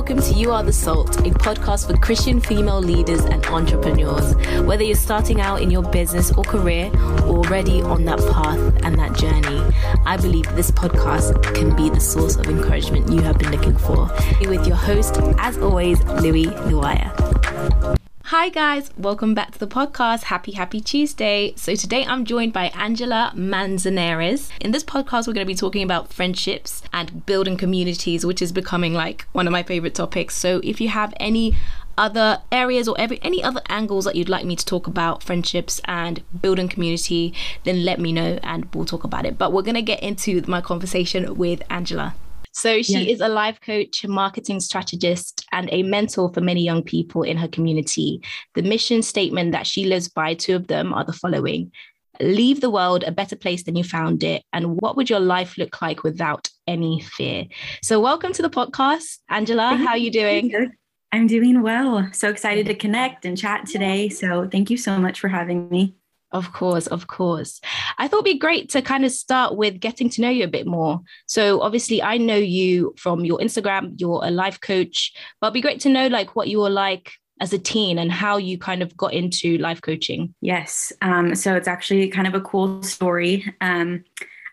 welcome to You Are the Salt, a podcast for Christian female leaders and entrepreneurs. Whether you're starting out in your business or career or already on that path and that journey, I believe this podcast can be the source of encouragement you have been looking for. With your host, as always, Louis Luaya. Hi, guys, welcome back to the podcast. Happy, happy Tuesday. So, today I'm joined by Angela Manzanares. In this podcast, we're going to be talking about friendships and building communities, which is becoming like one of my favorite topics. So, if you have any other areas or every any other angles that you'd like me to talk about friendships and building community, then let me know and we'll talk about it. But we're going to get into my conversation with Angela. So she yes. is a life coach, a marketing strategist, and a mentor for many young people in her community. The mission statement that she lives by, two of them are the following Leave the world a better place than you found it. And what would your life look like without any fear? So, welcome to the podcast, Angela. How are you doing? I'm doing well. So excited to connect and chat today. So, thank you so much for having me. Of course, of course. I thought it'd be great to kind of start with getting to know you a bit more. So obviously I know you from your Instagram, you're a life coach, but it'd be great to know like what you were like as a teen and how you kind of got into life coaching. Yes. Um, so it's actually kind of a cool story. Um,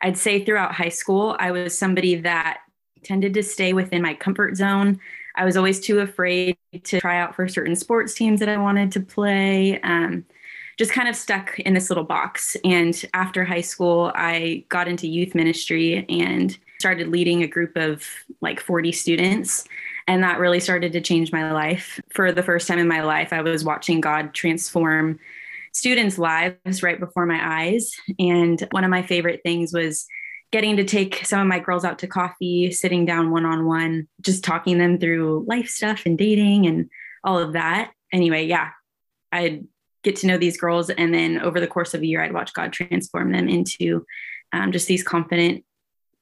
I'd say throughout high school, I was somebody that tended to stay within my comfort zone. I was always too afraid to try out for certain sports teams that I wanted to play. Um, just kind of stuck in this little box. And after high school, I got into youth ministry and started leading a group of like 40 students. And that really started to change my life. For the first time in my life, I was watching God transform students' lives right before my eyes. And one of my favorite things was getting to take some of my girls out to coffee, sitting down one on one, just talking them through life stuff and dating and all of that. Anyway, yeah, I get to know these girls. And then over the course of a year, I'd watch God transform them into um, just these confident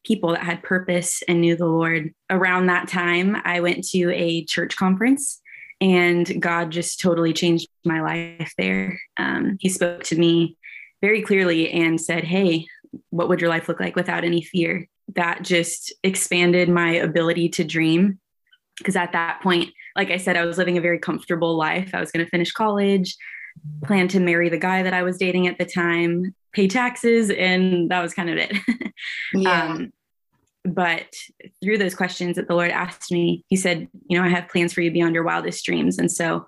people that had purpose and knew the Lord. Around that time, I went to a church conference and God just totally changed my life there. Um, he spoke to me very clearly and said, Hey, what would your life look like without any fear? That just expanded my ability to dream. Because at that point, like I said, I was living a very comfortable life. I was going to finish college planned to marry the guy that I was dating at the time, pay taxes, and that was kind of it. yeah. Um, but through those questions that the Lord asked me, He said, You know, I have plans for you beyond your wildest dreams. And so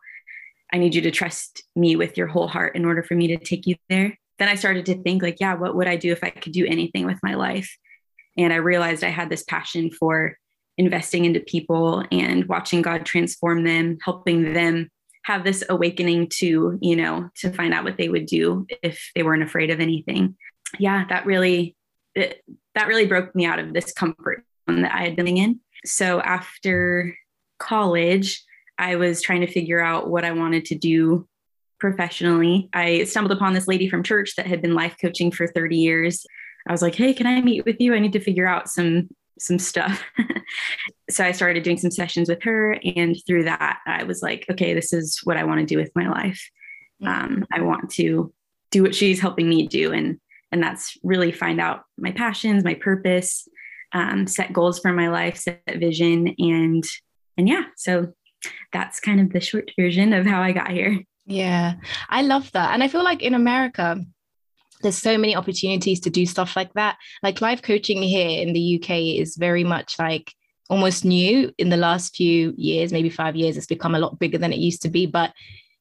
I need you to trust me with your whole heart in order for me to take you there. Then I started to think, like, yeah, what would I do if I could do anything with my life? And I realized I had this passion for investing into people and watching God transform them, helping them have this awakening to, you know, to find out what they would do if they weren't afraid of anything. Yeah, that really it, that really broke me out of this comfort that I had been in. So after college, I was trying to figure out what I wanted to do professionally. I stumbled upon this lady from church that had been life coaching for 30 years. I was like, "Hey, can I meet with you? I need to figure out some some stuff. so I started doing some sessions with her. And through that, I was like, okay, this is what I want to do with my life. Um, I want to do what she's helping me do. And, and that's really find out my passions, my purpose, um, set goals for my life, set vision. And, and yeah, so that's kind of the short version of how I got here. Yeah, I love that. And I feel like in America, there's so many opportunities to do stuff like that. Like life coaching here in the UK is very much like almost new in the last few years, maybe five years. It's become a lot bigger than it used to be. But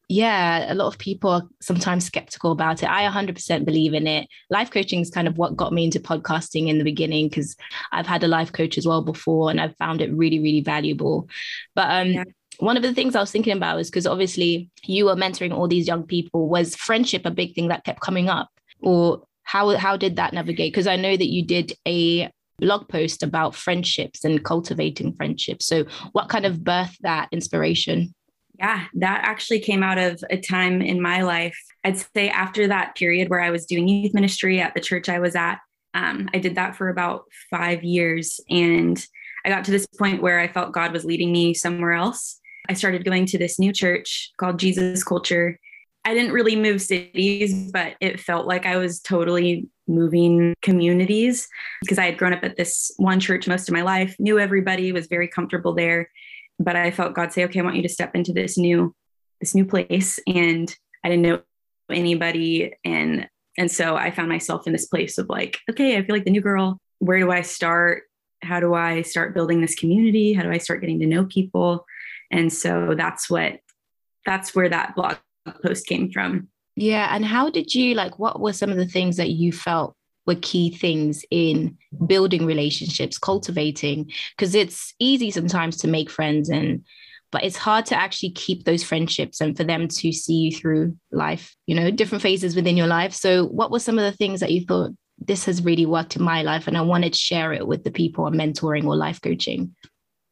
yeah, a lot of people are sometimes skeptical about it. I 100% believe in it. Life coaching is kind of what got me into podcasting in the beginning because I've had a life coach as well before and I've found it really, really valuable. But um, yeah one of the things I was thinking about was because obviously you were mentoring all these young people, was friendship a big thing that kept coming up? Or how how did that navigate? Because i know that you did a blog post about friendships and cultivating friendships. So what kind of birthed that inspiration? Yeah that actually came out of a time in my life. I'd say after that period where i was doing youth ministry at the church i was at um, i did that for about five years. And i got to this point where i felt god was leading me somewhere else. I started going to this new church called jesus culture I didn't really move cities, but it felt like I was totally moving communities because I had grown up at this one church most of my life, knew everybody, was very comfortable there. but I felt God say, okay, I want you to step into this new, this new place. And I didn't know anybody. And and so I found myself in this place of like, okay, I feel like the new girl. Where do I start? How do I start building this community? How do I start getting to know people? And so that's what that's where that blog post came from. Yeah. And how did you like what were some of the things that you felt were key things in building relationships, cultivating? Because it's easy sometimes to make friends and but it's hard to actually keep those friendships and for them to see you through life, you know, different phases within your life. So what were some of the things that you thought this has really worked in my life and I wanted to share it with the people I'm mentoring or life coaching?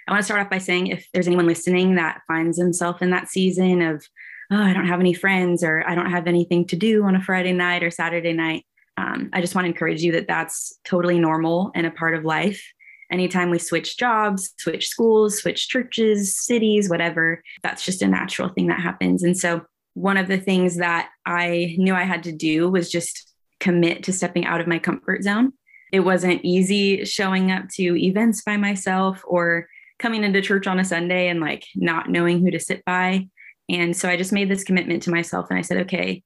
I want to start off by saying if there's anyone listening that finds himself in that season of, oh, I don't have any friends or I don't have anything to do on a Friday night or Saturday night, um, I just want to encourage you that that's totally normal and a part of life. Anytime we switch jobs, switch schools, switch churches, cities, whatever, that's just a natural thing that happens. And so, one of the things that I knew I had to do was just commit to stepping out of my comfort zone. It wasn't easy showing up to events by myself or coming into church on a Sunday and like not knowing who to sit by. And so I just made this commitment to myself and I said, okay,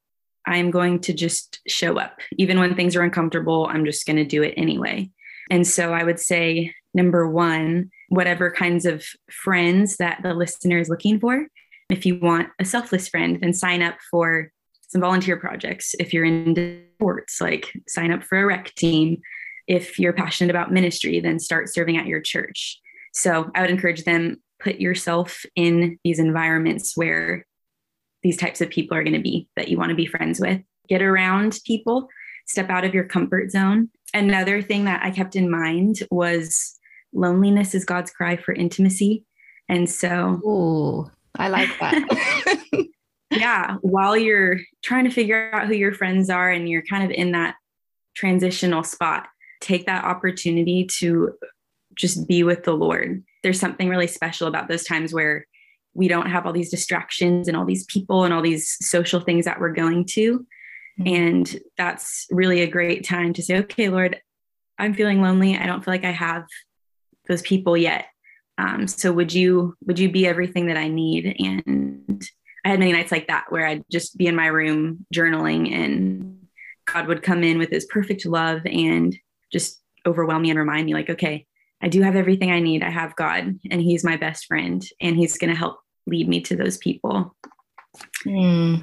I'm going to just show up. Even when things are uncomfortable, I'm just going to do it anyway. And so I would say, number one, whatever kinds of friends that the listener is looking for. If you want a selfless friend, then sign up for some volunteer projects. If you're into sports, like sign up for a rec team. If you're passionate about ministry, then start serving at your church. So I would encourage them put yourself in these environments where these types of people are going to be that you want to be friends with. Get around people, step out of your comfort zone. Another thing that I kept in mind was loneliness is God's cry for intimacy. And so, oh, I like that. yeah, while you're trying to figure out who your friends are and you're kind of in that transitional spot, take that opportunity to just be with the Lord. There's something really special about those times where we don't have all these distractions and all these people and all these social things that we're going to. Mm-hmm. And that's really a great time to say, okay, Lord, I'm feeling lonely. I don't feel like I have those people yet. Um, so would you would you be everything that I need? And I had many nights like that where I'd just be in my room journaling and God would come in with his perfect love and just overwhelm me and remind me like, okay, I do have everything I need. I have God and he's my best friend and he's going to help lead me to those people. Mm.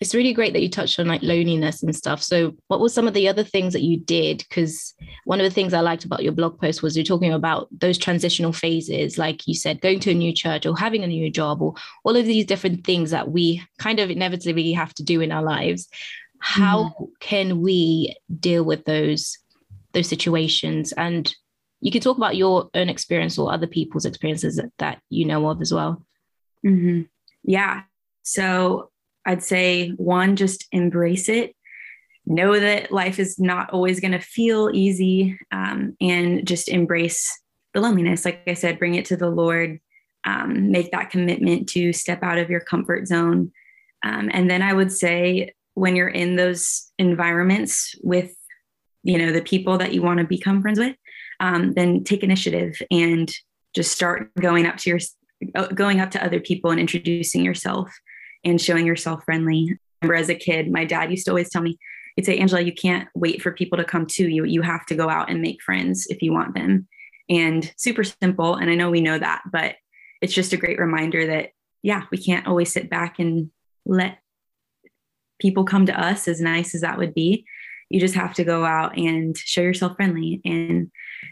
It's really great that you touched on like loneliness and stuff. So, what were some of the other things that you did? Because one of the things I liked about your blog post was you're talking about those transitional phases, like you said, going to a new church or having a new job, or all of these different things that we kind of inevitably have to do in our lives. How mm. can we deal with those those situations? And you can talk about your own experience or other people's experiences that, that you know of as well. Mm-hmm. Yeah. So I'd say one, just embrace it. Know that life is not always going to feel easy um, and just embrace the loneliness. Like I said, bring it to the Lord, um, make that commitment to step out of your comfort zone. Um, and then I would say, when you're in those environments with you know the people that you want to become friends with um, then take initiative and just start going up to your uh, going up to other people and introducing yourself and showing yourself friendly. I remember as a kid, my dad used to always tell me, he'd say, Angela, you can't wait for people to come to you. You have to go out and make friends if you want them. And super simple. And I know we know that, but it's just a great reminder that, yeah, we can't always sit back and let people come to us, as nice as that would be. You just have to go out and show yourself friendly. And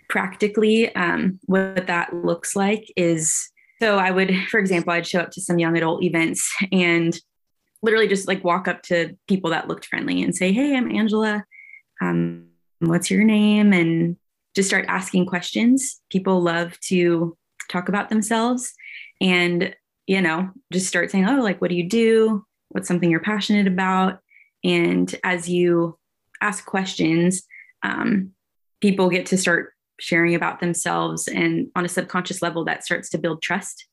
practically, um, what that looks like is so I would, for example, I'd show up to some young adult events and literally just like walk up to people that looked friendly and say, Hey, I'm Angela. Um, what's your name? And just start asking questions. People love to talk about themselves and, you know, just start saying, Oh, like, what do you do? What's something you're passionate about? And as you ask questions, um, people get to start sharing about themselves and on a subconscious level that starts to build trust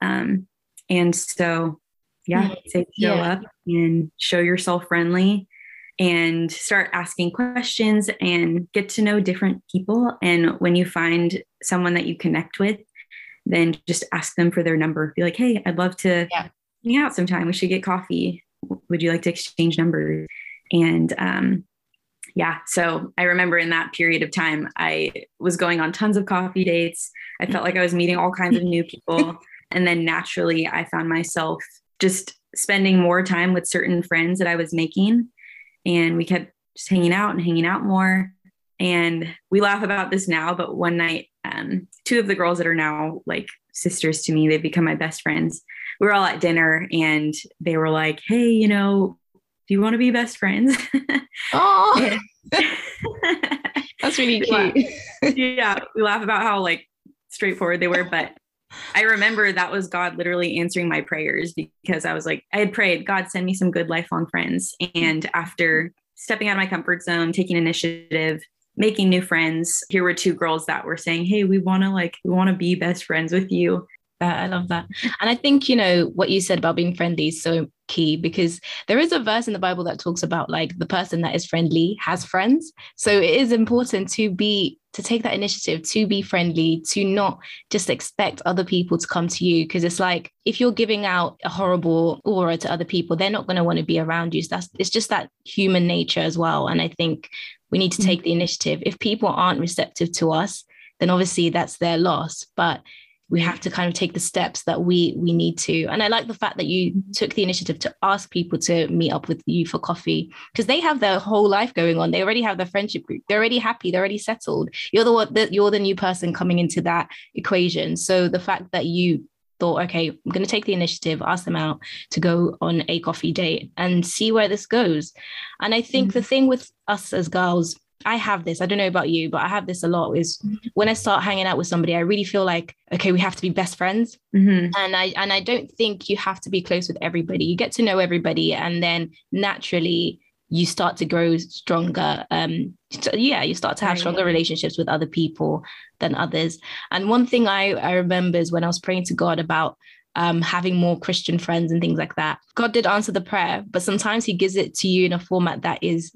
um, and so yeah mm-hmm. say show yeah. up and show yourself friendly and start asking questions and get to know different people and when you find someone that you connect with then just ask them for their number. Be like, hey, I'd love to yeah. hang out sometime. We should get coffee. Would you like to exchange numbers? And um, yeah, so I remember in that period of time, I was going on tons of coffee dates. I felt like I was meeting all kinds of new people. And then naturally, I found myself just spending more time with certain friends that I was making. And we kept just hanging out and hanging out more. And we laugh about this now, but one night, um, two of the girls that are now like sisters to me, they've become my best friends. We were all at dinner and they were like, Hey, you know, do you want to be best friends? Oh, that's really cute. yeah. We laugh about how like straightforward they were, but I remember that was God literally answering my prayers because I was like, I had prayed, God, send me some good lifelong friends. And after stepping out of my comfort zone, taking initiative, making new friends, here were two girls that were saying, Hey, we want to like, we want to be best friends with you. I love that. And I think, you know, what you said about being friendly is so key because there is a verse in the Bible that talks about like the person that is friendly has friends. So it is important to be to take that initiative to be friendly, to not just expect other people to come to you. Because it's like if you're giving out a horrible aura to other people, they're not going to want to be around you. So that's it's just that human nature as well. And I think we need to mm. take the initiative. If people aren't receptive to us, then obviously that's their loss. But we have to kind of take the steps that we we need to. And i like the fact that you took the initiative to ask people to meet up with you for coffee because they have their whole life going on. They already have their friendship group. They're already happy. They're already settled. You're the one that you're the new person coming into that equation. So the fact that you thought okay i'm going to take the initiative ask them out to go on a coffee date and see where this goes. And i think mm-hmm. the thing with us as girls I have this. I don't know about you, but I have this a lot. Is when I start hanging out with somebody, I really feel like okay, we have to be best friends, mm-hmm. and I and I don't think you have to be close with everybody. You get to know everybody, and then naturally you start to grow stronger. Um, so yeah, you start to have stronger relationships with other people than others. And one thing I I remember is when I was praying to God about um, having more Christian friends and things like that. God did answer the prayer, but sometimes He gives it to you in a format that is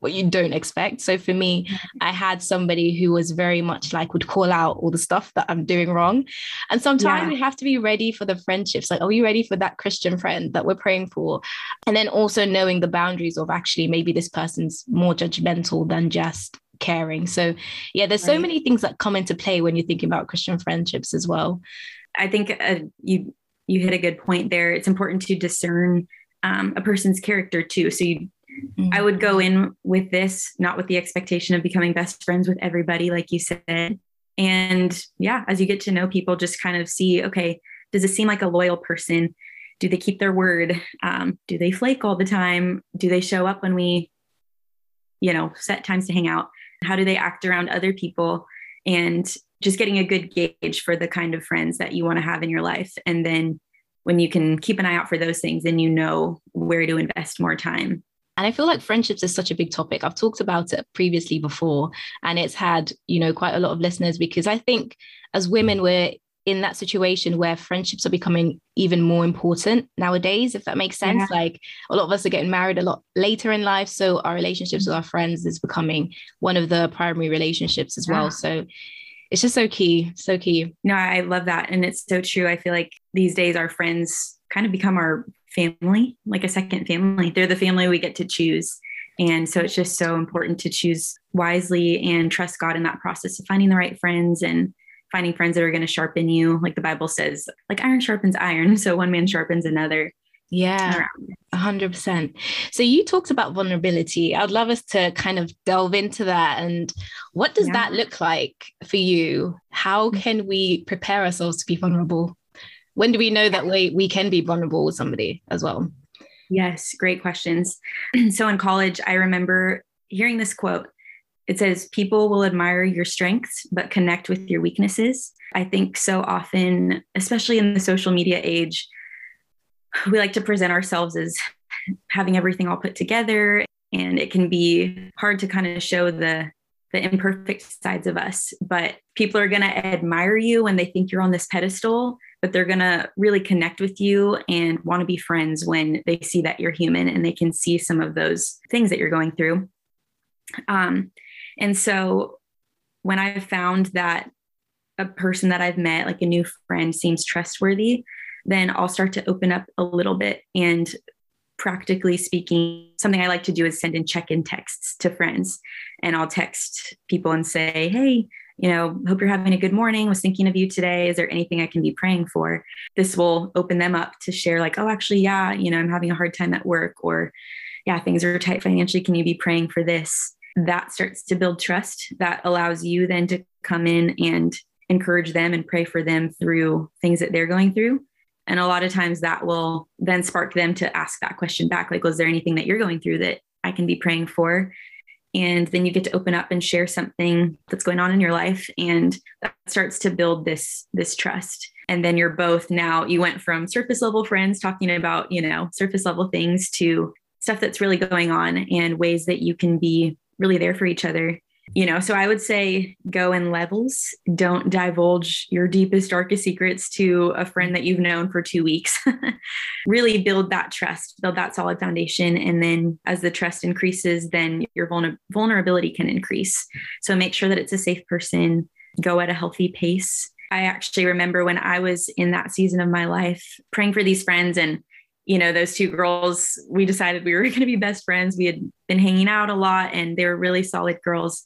what you don't expect. So for me, mm-hmm. I had somebody who was very much like would call out all the stuff that I'm doing wrong. And sometimes yeah. we have to be ready for the friendships. Like, are we ready for that Christian friend that we're praying for? And then also knowing the boundaries of actually maybe this person's more judgmental than just caring. So yeah, there's right. so many things that come into play when you're thinking about Christian friendships as well. I think uh, you you hit a good point there. It's important to discern um, a person's character too. So you Mm-hmm. I would go in with this, not with the expectation of becoming best friends with everybody, like you said. And yeah, as you get to know people, just kind of see okay, does it seem like a loyal person? Do they keep their word? Um, do they flake all the time? Do they show up when we, you know, set times to hang out? How do they act around other people? And just getting a good gauge for the kind of friends that you want to have in your life. And then when you can keep an eye out for those things, then you know where to invest more time. And I feel like friendships is such a big topic. I've talked about it previously before, and it's had, you know, quite a lot of listeners because I think as women, we're in that situation where friendships are becoming even more important nowadays, if that makes sense. Yeah. Like a lot of us are getting married a lot later in life. So our relationships with mm. our friends is becoming one of the primary relationships as yeah. well. So it's just so key, so key. No, I love that. And it's so true. I feel like these days our friends kind of become our family, like a second family. They're the family we get to choose. And so it's just so important to choose wisely and trust God in that process of finding the right friends and finding friends that are going to sharpen you. Like the Bible says, like iron sharpens iron. So one man sharpens another. Yeah, hundred percent. So you talked about vulnerability. I'd love us to kind of delve into that. And what does yeah. that look like for you? How mm. can we prepare ourselves to be vulnerable? When do we know that we, we can be vulnerable with somebody as well? Yes, great questions. so in college, I remember hearing this quote. It says, People will admire your strengths, but connect with your weaknesses. I think so often, especially in the social media age, we like to present ourselves as having everything all put together. And it can be hard to kind of show the the imperfect sides of us. But people are going to admire you when they think you're on this pedestal, but they're going to really connect with you and want to be friends when they see that you're human and they can see some of those things that you're going through. Um, and so when I found that a person that I've met, like a new friend, seems trustworthy, then I'll start to open up a little bit. And practically speaking, something I like to do is send in check in texts to friends. And I'll text people and say, hey, you know, hope you're having a good morning. Was thinking of you today. Is there anything I can be praying for? This will open them up to share, like, oh, actually, yeah, you know, I'm having a hard time at work, or yeah, things are tight financially. Can you be praying for this? That starts to build trust. That allows you then to come in and encourage them and pray for them through things that they're going through. And a lot of times that will then spark them to ask that question back like, was there anything that you're going through that I can be praying for? And then you get to open up and share something that's going on in your life. And that starts to build this, this trust. And then you're both now, you went from surface level friends talking about, you know, surface level things to stuff that's really going on and ways that you can be really there for each other you know so i would say go in levels. Don't divulge your deepest darkest secrets to a friend that you've known for two weeks. Really build that trust build that solid foundation. And then as the trust increases then your vulner- vulnerability can increase. So make sure that it's a safe person. Go at a healthy pace. I actually remember when i was in that season of my life praying for these friends and you know, those two girls, we decided we were going to be best friends. We had been hanging out a lot and they were really solid girls.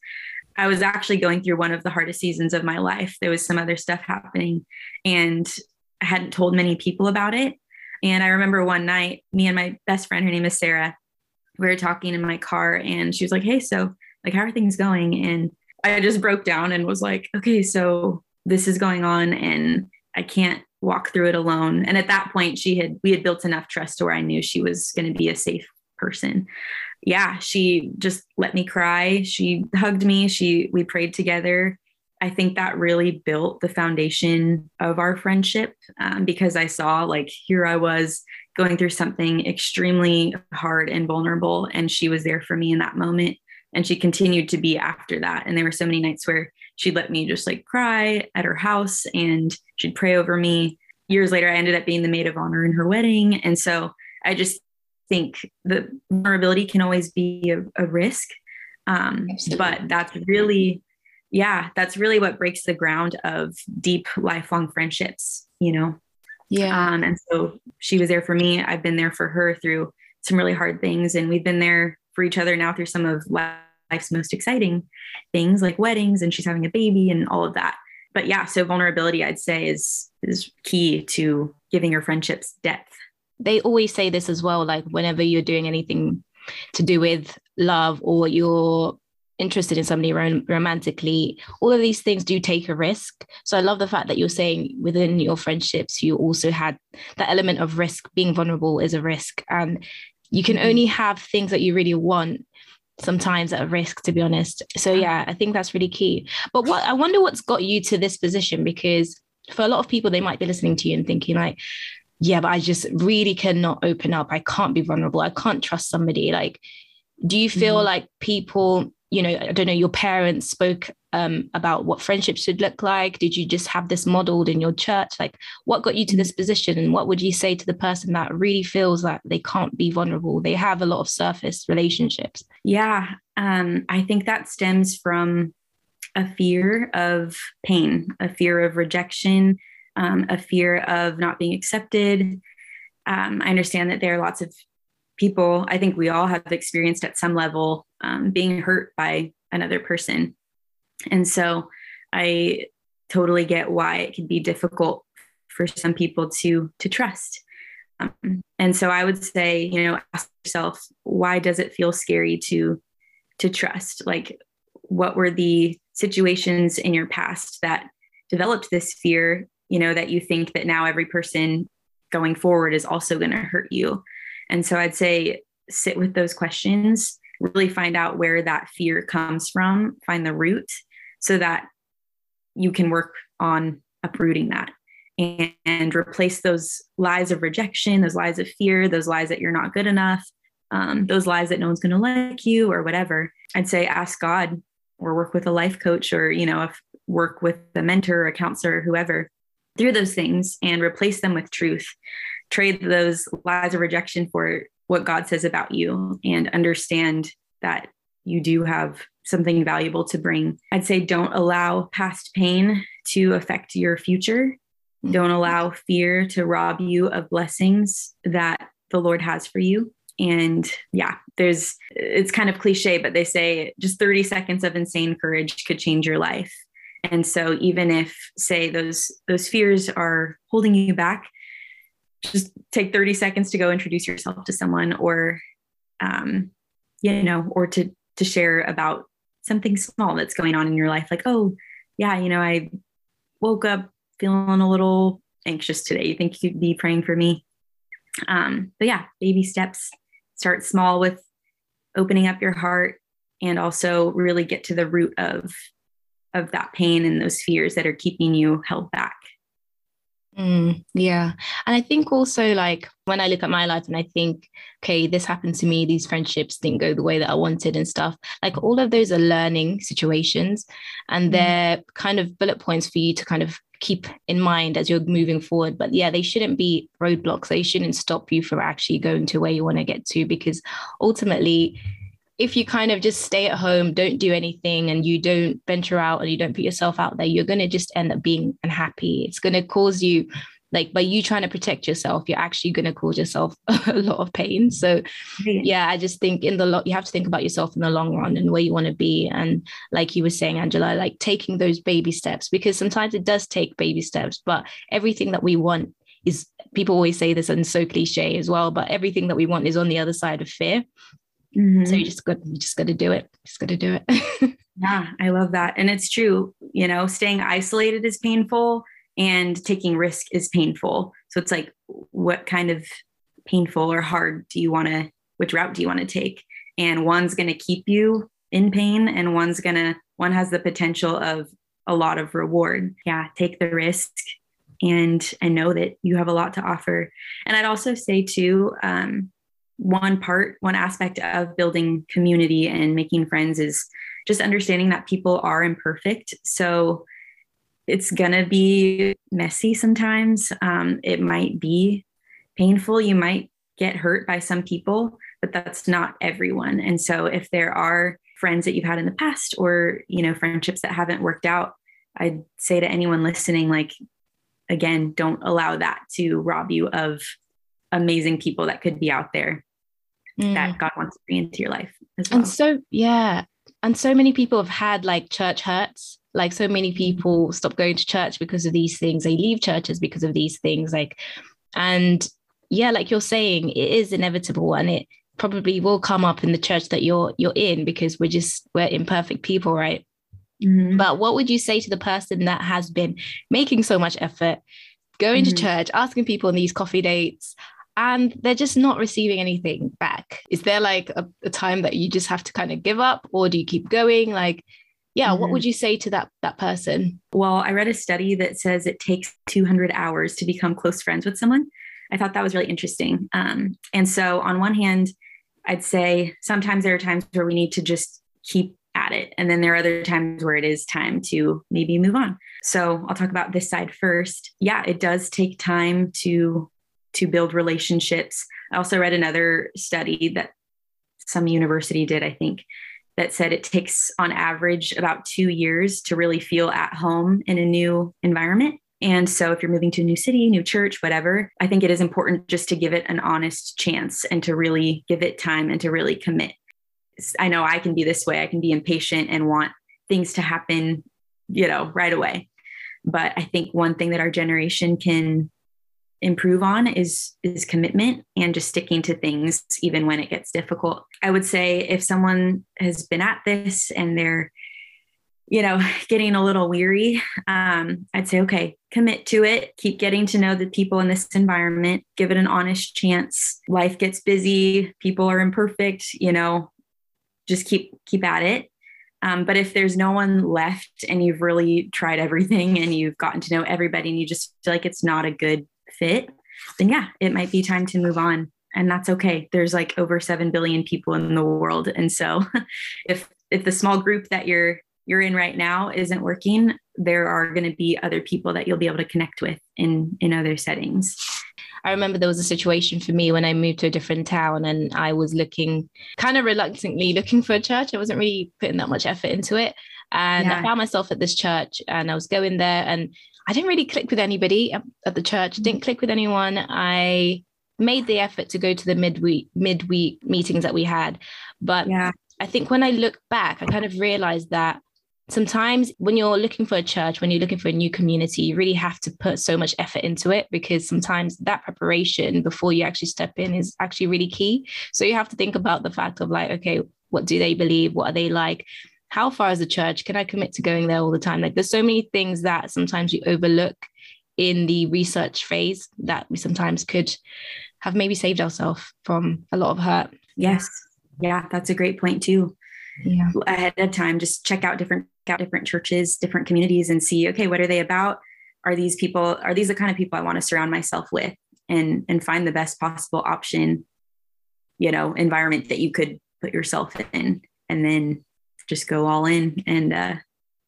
I was actually going through one of the hardest seasons of my life. There was some other stuff happening and I hadn't told many people about it. And I remember one night, me and my best friend, her name is Sarah, we were talking in my car and she was like, Hey, so like, how are things going? And I just broke down and was like, okay, so this is going on and I can't walk through it alone. And at that point, she had we had built enough trust to where I knew she was going to be a safe person. Yeah, she just let me cry. She hugged me. She we prayed together. I think that really built the foundation of our friendship um, because I saw like here I was going through something extremely hard and vulnerable, and she was there for me in that moment. And she continued to be after that. And there were so many nights where she'd let me just like cry at her house and she'd pray over me. Years later, I ended up being the maid of honor in her wedding. And so I just think the vulnerability can always be a, a risk. Um, but that's really, yeah, that's really what breaks the ground of deep, lifelong friendships, you know? Yeah. Um, and so she was there for me. I've been there for her through some really hard things. And we've been there for each other now through some of life's most exciting things like weddings and she's having a baby and all of that. But yeah, so vulnerability I'd say is is key to giving your friendships depth. They always say this as well like whenever you're doing anything to do with love or you're interested in somebody rom- romantically, all of these things do take a risk. So I love the fact that you're saying within your friendships, you also had that element of risk. Being vulnerable is a risk. And you can mm-hmm. only have things that you really want sometimes at risk to be honest. So yeah. i think that's really key. But what i wonder what's got you to this position because for a lot of people they might be listening to you and thinking like yeah but i just really cannot open up. I can't be vulnerable. I can't trust somebody. Like do you feel mm-hmm. like people you know i don't know your parents spoke um, about what friendship should look like? Did you just have this modeled in your church? Like, what got you to this position? And what would you say to the person that really feels that they can't be vulnerable? They have a lot of surface relationships. Yeah, um, I think that stems from a fear of pain, a fear of rejection, um, a fear of not being accepted. Um, I understand that there are lots of people, I think we all have experienced at some level um, being hurt by another person and so I totally get why it can be difficult for some people to to trust. Um, and so I would say, you know, ask yourself, why does it feel scary to to trust? Like what were the situations in your past that developed this fear, you know, that you think that now every person going forward is also going to hurt you. And so I'd say sit with those questions, really find out where that fear comes from, find the root, so that you can work on uprooting that and, and replace those lies of rejection, those lies of fear, those lies that you're not good enough, um, those lies that no one's going to like you or whatever. I'd say ask God or work with a life coach or, you know, if work with a mentor or a counselor or whoever through those things and replace them with truth. Trade those lies of rejection for what God says about you and understand that you do have something valuable to bring. I'd say don't allow past pain to affect your future. Mm-hmm. Don't allow fear to rob you of blessings that the Lord has for you. And yeah, there's, it's kind of cliche, but they say just 30 seconds of insane courage could change your life. And so even if say those those fears are holding you back, just take 30 seconds to go introduce yourself to someone or um, you know, or to to share about something small that's going on in your life. Like, oh, yeah, you know, I woke up feeling a little anxious today. You think you'd be praying for me? Um, but yeah, baby steps. Start small with opening up your heart and also really get to the root of of that pain and those fears that are keeping you held back. Mm, yeah. And I think also, like, when I look at my life and I think, okay, this happened to me, these friendships didn't go the way that I wanted and stuff, like, all of those are learning situations and mm. they're kind of bullet points for you to kind of keep in mind as you're moving forward. But yeah, they shouldn't be roadblocks. They shouldn't stop you from actually going to where you want to get to because ultimately, if you kind of just stay at home, don't do anything, and you don't venture out and you don't put yourself out there, you're going to just end up being unhappy. It's going to cause you, like, by you trying to protect yourself, you're actually going to cause yourself a lot of pain. So, yeah, I just think in the lot, you have to think about yourself in the long run and where you want to be. And like you were saying, Angela, like taking those baby steps, because sometimes it does take baby steps, but everything that we want is people always say this and so cliche as well, but everything that we want is on the other side of fear. Mm-hmm. So you just got you just got to do it. Just got to do it. yeah, I love that, and it's true. You know, staying isolated is painful, and taking risk is painful. So it's like, what kind of painful or hard do you want to? Which route do you want to take? And one's going to keep you in pain, and one's going to one has the potential of a lot of reward. Yeah, take the risk and and know that you have a lot to offer. And I'd also say too, um, one part, one aspect of building community and making friends is just understanding that people are imperfect. So it's going to be messy sometimes. Um, it might be painful. You might get hurt by some people, but that's not everyone. And so if there are friends that you've had in the past or, you know, friendships that haven't worked out, I'd say to anyone listening, like, again, don't allow that to rob you of amazing people that could be out there mm. that God wants to bring into your life as well. And so, yeah. And so many people have had like church hurts. Like so many people stop going to church because of these things. They leave churches because of these things. Like, and yeah, like you're saying, it is inevitable and it probably will come up in the church that you're you're in because we're just we're imperfect people, right? Mm-hmm. But what would you say to the person that has been making so much effort, going mm-hmm. to church, asking people on these coffee dates, and they're just not receiving anything back. Is there like a, a time that you just have to kind of give up or do you keep going? Like, yeah, mm-hmm. what would you say to that that person? Well, I read a study that says it takes 200 hours to become close friends with someone. I thought that was really interesting. Um, and so, on one hand, I'd say sometimes there are times where we need to just keep at it. And then there are other times where it is time to maybe move on. So I'll talk about this side first. Yeah, it does take time to to build relationships. I also read another study that some university did, I think, that said it takes on average about two years to really feel at home in a new environment. And so, if you're moving to a new city, new church, whatever, I think it is important just to give it an honest chance and to really give it time and to really commit. I know I can be this way. I can be impatient and want things to happen, you know, right away. But I think one thing that our generation can improve on is is commitment and just sticking to things even when it gets difficult. I would say if someone has been at this and they're you know getting a little weary um, i'd say okay commit to it. Keep getting to know the people in this environment. Give it an honest chance. Life gets busy. People are imperfect you know just keep keep at it. Um, but if there's no one left and you've really tried everything and you've gotten to know everybody and you just feel like it's not a good fit, then yeah, it might be time to move on. And that's okay. There's like over 7 billion people in the world. And so if if the small group that you're you're in right now isn't working, there are going to be other people that you'll be able to connect with in in other settings. I remember there was a situation for me when I moved to a different town and I was looking kind of reluctantly looking for a church. I wasn't really putting that much effort into it. And yeah. I found myself at this church and I was going there and I didn't really click with anybody at the church, mm. didn't click with anyone. I made the effort to go to the midweek midweek meetings that we had. But yeah. I think when I look back, I kind of realized that sometimes when you're looking for a church, when you're looking for a new community, you really have to put so much effort into it because sometimes that preparation before you actually step in is actually really key. So you have to think about the fact of like, okay, what do they believe? What are they like? How far is the church? Can I commit to going there all the time? Like there's so many things that sometimes you overlook in the research phase that we sometimes could have maybe saved ourselves from a lot of hurt. Yes. Yeah, that's a great point too. Yeah. Ahead of time, just check out different out different churches, different communities and see, okay, what are they about? Are these people, are these the kind of people I want to surround myself with and and find the best possible option, you know, environment that you could put yourself in and then just go all in and uh,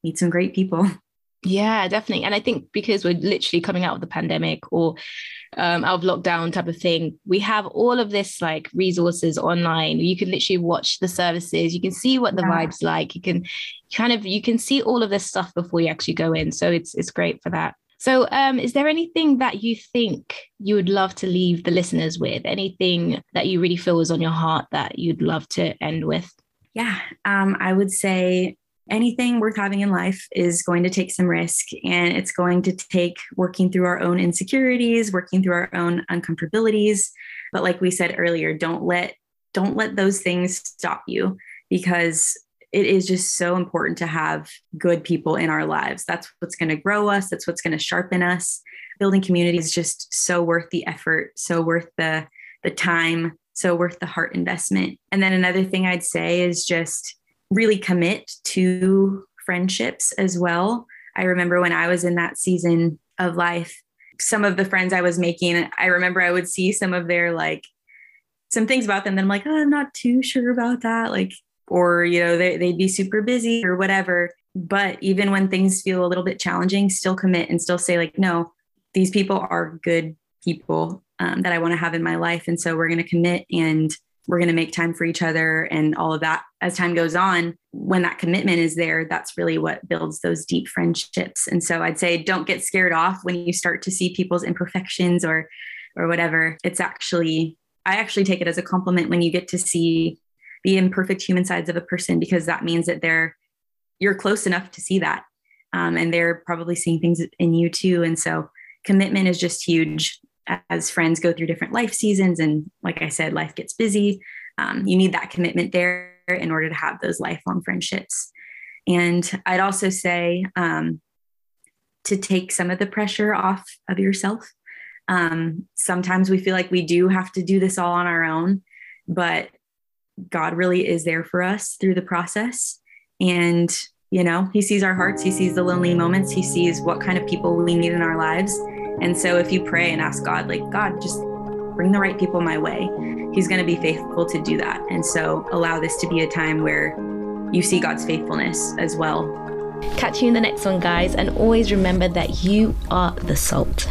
meet some great people. Yeah, definitely. And I think because we're literally coming out of the pandemic or um, out of lockdown type of thing, we have all of this like resources online. You can literally watch the services. You can see what the yeah. vibes like. You can kind of you can see all of this stuff before you actually go in. So it's it's great for that. So, um, is there anything that you think you would love to leave the listeners with? Anything that you really feel is on your heart that you'd love to end with? Yeah, um, I would say anything worth having in life is going to take some risk and it's going to take working through our own insecurities working through our own uncomfortabilities. But like we said earlier don't let don't let those things stop you because it is just so important to have good people in our lives. That's what's going to grow us that's what's going to sharpen us. Building community is just so worth the effort so worth the the time so worth the heart investment and then another thing i'd say is just really commit to friendships as well. I remember when I was in that season of life, some of the friends I was making, I remember I would see some of their like some things about them that I'm like, oh, I'm not too sure about that. Like, or, you know, they, they'd be super busy or whatever. But even when things feel a little bit challenging, still commit and still say, like, no, these people are good people um, that I want to have in my life. And so we're going to commit and we're going to make time for each other and all of that as time goes on. When that commitment is there that's really what builds those deep friendships. And so i'd say don't get scared off when you start to see people's imperfections or or whatever. It's actually i actually take it as a compliment when you get to see the imperfect human sides of a person because that means that they're you're close enough to see that. Um, and they're probably seeing things in you too. And so commitment is just huge as friends go through different life seasons and like i said life gets busy um, you need that commitment there in order to have those lifelong friendships. And i'd also say um, to take some of the pressure off of yourself. Um, sometimes we feel like we do have to do this all on our own but god really is there for us through the process. And you know he sees our hearts he sees the lonely moments he sees what kind of people we need in our lives and so if you pray and ask God, like, God, just bring the right people my way, He's going to be faithful to do that. And so allow this to be a time where you see God's faithfulness as well. Catch you in the next one, guys. And always remember that you are the salt.